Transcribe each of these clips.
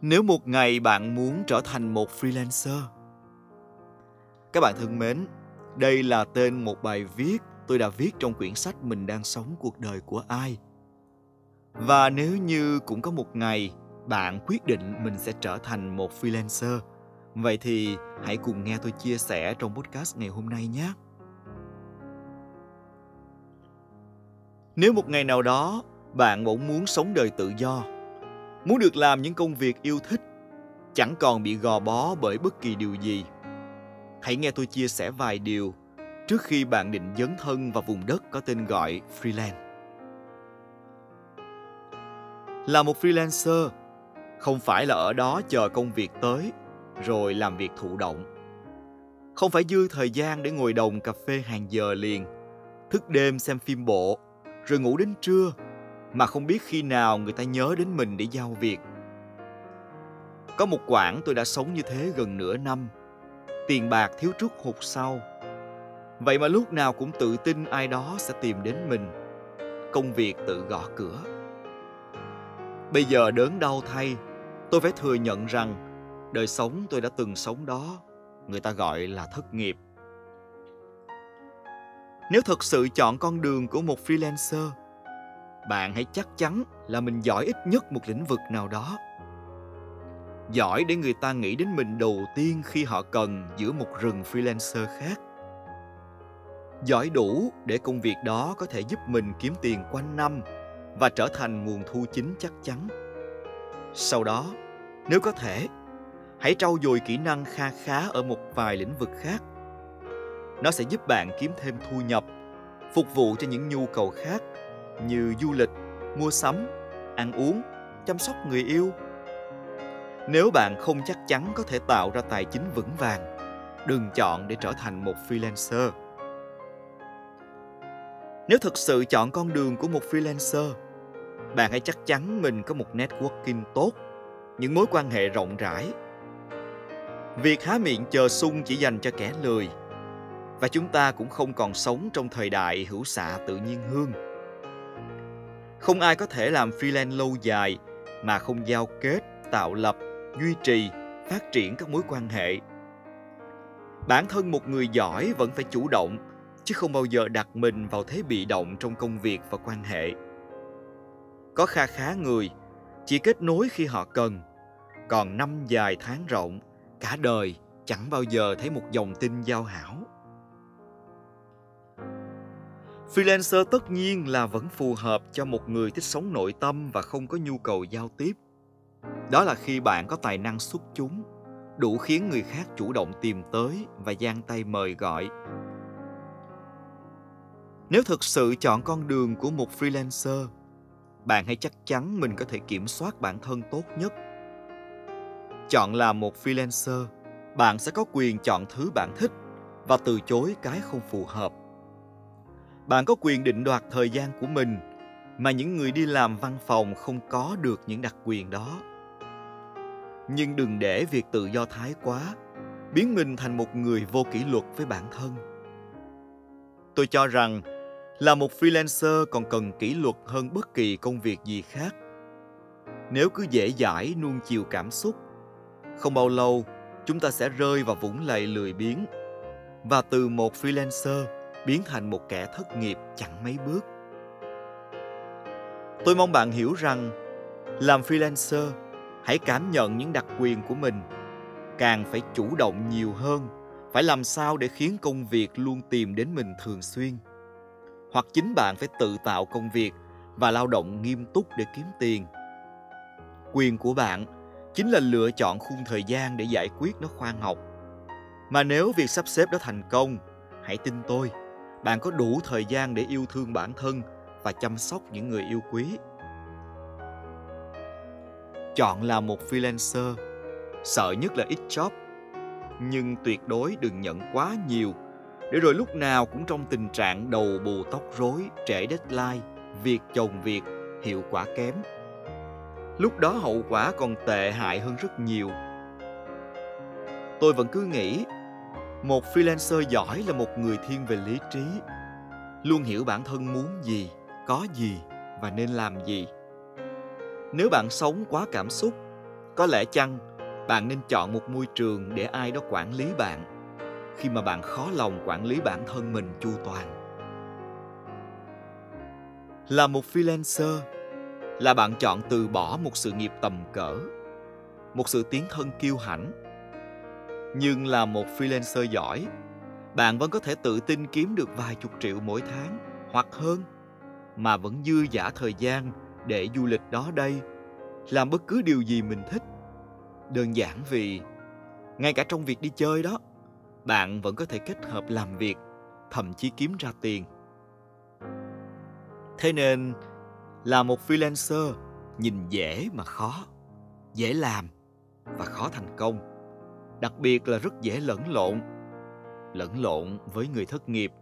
Nếu một ngày bạn muốn trở thành một freelancer. Các bạn thân mến, đây là tên một bài viết tôi đã viết trong quyển sách Mình đang sống cuộc đời của ai. Và nếu như cũng có một ngày bạn quyết định mình sẽ trở thành một freelancer, vậy thì hãy cùng nghe tôi chia sẻ trong podcast ngày hôm nay nhé. Nếu một ngày nào đó bạn bỗng muốn sống đời tự do, muốn được làm những công việc yêu thích, chẳng còn bị gò bó bởi bất kỳ điều gì, hãy nghe tôi chia sẻ vài điều trước khi bạn định dấn thân vào vùng đất có tên gọi freelance. Là một freelancer, không phải là ở đó chờ công việc tới rồi làm việc thụ động. Không phải dư thời gian để ngồi đồng cà phê hàng giờ liền, thức đêm xem phim bộ, rồi ngủ đến trưa mà không biết khi nào người ta nhớ đến mình để giao việc. Có một quãng tôi đã sống như thế gần nửa năm. Tiền bạc thiếu trước hụt sau. Vậy mà lúc nào cũng tự tin ai đó sẽ tìm đến mình. Công việc tự gõ cửa. Bây giờ đớn đau thay, tôi phải thừa nhận rằng đời sống tôi đã từng sống đó, người ta gọi là thất nghiệp. Nếu thật sự chọn con đường của một freelancer, bạn hãy chắc chắn là mình giỏi ít nhất một lĩnh vực nào đó. Giỏi để người ta nghĩ đến mình đầu tiên khi họ cần giữa một rừng freelancer khác. Giỏi đủ để công việc đó có thể giúp mình kiếm tiền quanh năm và trở thành nguồn thu chính chắc chắn. Sau đó, nếu có thể, hãy trau dồi kỹ năng kha khá ở một vài lĩnh vực khác. Nó sẽ giúp bạn kiếm thêm thu nhập, phục vụ cho những nhu cầu khác như du lịch, mua sắm, ăn uống, chăm sóc người yêu. Nếu bạn không chắc chắn có thể tạo ra tài chính vững vàng, đừng chọn để trở thành một freelancer. Nếu thực sự chọn con đường của một freelancer, bạn hãy chắc chắn mình có một networking tốt, những mối quan hệ rộng rãi. Việc há miệng chờ sung chỉ dành cho kẻ lười, và chúng ta cũng không còn sống trong thời đại hữu xạ tự nhiên hương không ai có thể làm freelance lâu dài mà không giao kết, tạo lập, duy trì, phát triển các mối quan hệ. Bản thân một người giỏi vẫn phải chủ động, chứ không bao giờ đặt mình vào thế bị động trong công việc và quan hệ. Có kha khá người chỉ kết nối khi họ cần, còn năm dài tháng rộng, cả đời chẳng bao giờ thấy một dòng tin giao hảo. Freelancer tất nhiên là vẫn phù hợp cho một người thích sống nội tâm và không có nhu cầu giao tiếp. Đó là khi bạn có tài năng xuất chúng, đủ khiến người khác chủ động tìm tới và giang tay mời gọi. Nếu thực sự chọn con đường của một freelancer, bạn hãy chắc chắn mình có thể kiểm soát bản thân tốt nhất. Chọn làm một freelancer, bạn sẽ có quyền chọn thứ bạn thích và từ chối cái không phù hợp bạn có quyền định đoạt thời gian của mình, mà những người đi làm văn phòng không có được những đặc quyền đó. Nhưng đừng để việc tự do thái quá, biến mình thành một người vô kỷ luật với bản thân. Tôi cho rằng là một freelancer còn cần kỷ luật hơn bất kỳ công việc gì khác. Nếu cứ dễ dãi nuông chiều cảm xúc, không bao lâu chúng ta sẽ rơi vào vũng lầy lười biếng. Và từ một freelancer biến thành một kẻ thất nghiệp chẳng mấy bước. Tôi mong bạn hiểu rằng làm freelancer hãy cảm nhận những đặc quyền của mình, càng phải chủ động nhiều hơn, phải làm sao để khiến công việc luôn tìm đến mình thường xuyên. Hoặc chính bạn phải tự tạo công việc và lao động nghiêm túc để kiếm tiền. Quyền của bạn chính là lựa chọn khung thời gian để giải quyết nó khoa học. Mà nếu việc sắp xếp đó thành công, hãy tin tôi, bạn có đủ thời gian để yêu thương bản thân và chăm sóc những người yêu quý. Chọn là một freelancer, sợ nhất là ít job, nhưng tuyệt đối đừng nhận quá nhiều, để rồi lúc nào cũng trong tình trạng đầu bù tóc rối, trễ deadline, việc chồng việc, hiệu quả kém. Lúc đó hậu quả còn tệ hại hơn rất nhiều. Tôi vẫn cứ nghĩ một freelancer giỏi là một người thiên về lý trí. Luôn hiểu bản thân muốn gì, có gì và nên làm gì. Nếu bạn sống quá cảm xúc, có lẽ chăng bạn nên chọn một môi trường để ai đó quản lý bạn, khi mà bạn khó lòng quản lý bản thân mình chu toàn. Là một freelancer là bạn chọn từ bỏ một sự nghiệp tầm cỡ, một sự tiến thân kiêu hãnh nhưng là một freelancer giỏi, bạn vẫn có thể tự tin kiếm được vài chục triệu mỗi tháng hoặc hơn, mà vẫn dư giả thời gian để du lịch đó đây, làm bất cứ điều gì mình thích. Đơn giản vì ngay cả trong việc đi chơi đó, bạn vẫn có thể kết hợp làm việc, thậm chí kiếm ra tiền. Thế nên là một freelancer nhìn dễ mà khó, dễ làm và khó thành công đặc biệt là rất dễ lẫn lộn lẫn lộn với người thất nghiệp.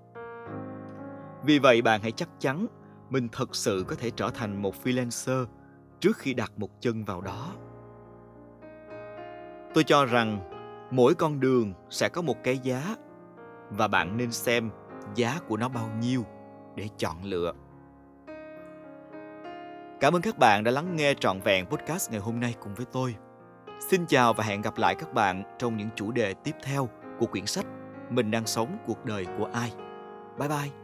Vì vậy bạn hãy chắc chắn mình thật sự có thể trở thành một freelancer trước khi đặt một chân vào đó. Tôi cho rằng mỗi con đường sẽ có một cái giá và bạn nên xem giá của nó bao nhiêu để chọn lựa. Cảm ơn các bạn đã lắng nghe trọn vẹn podcast ngày hôm nay cùng với tôi xin chào và hẹn gặp lại các bạn trong những chủ đề tiếp theo của quyển sách mình đang sống cuộc đời của ai. Bye bye.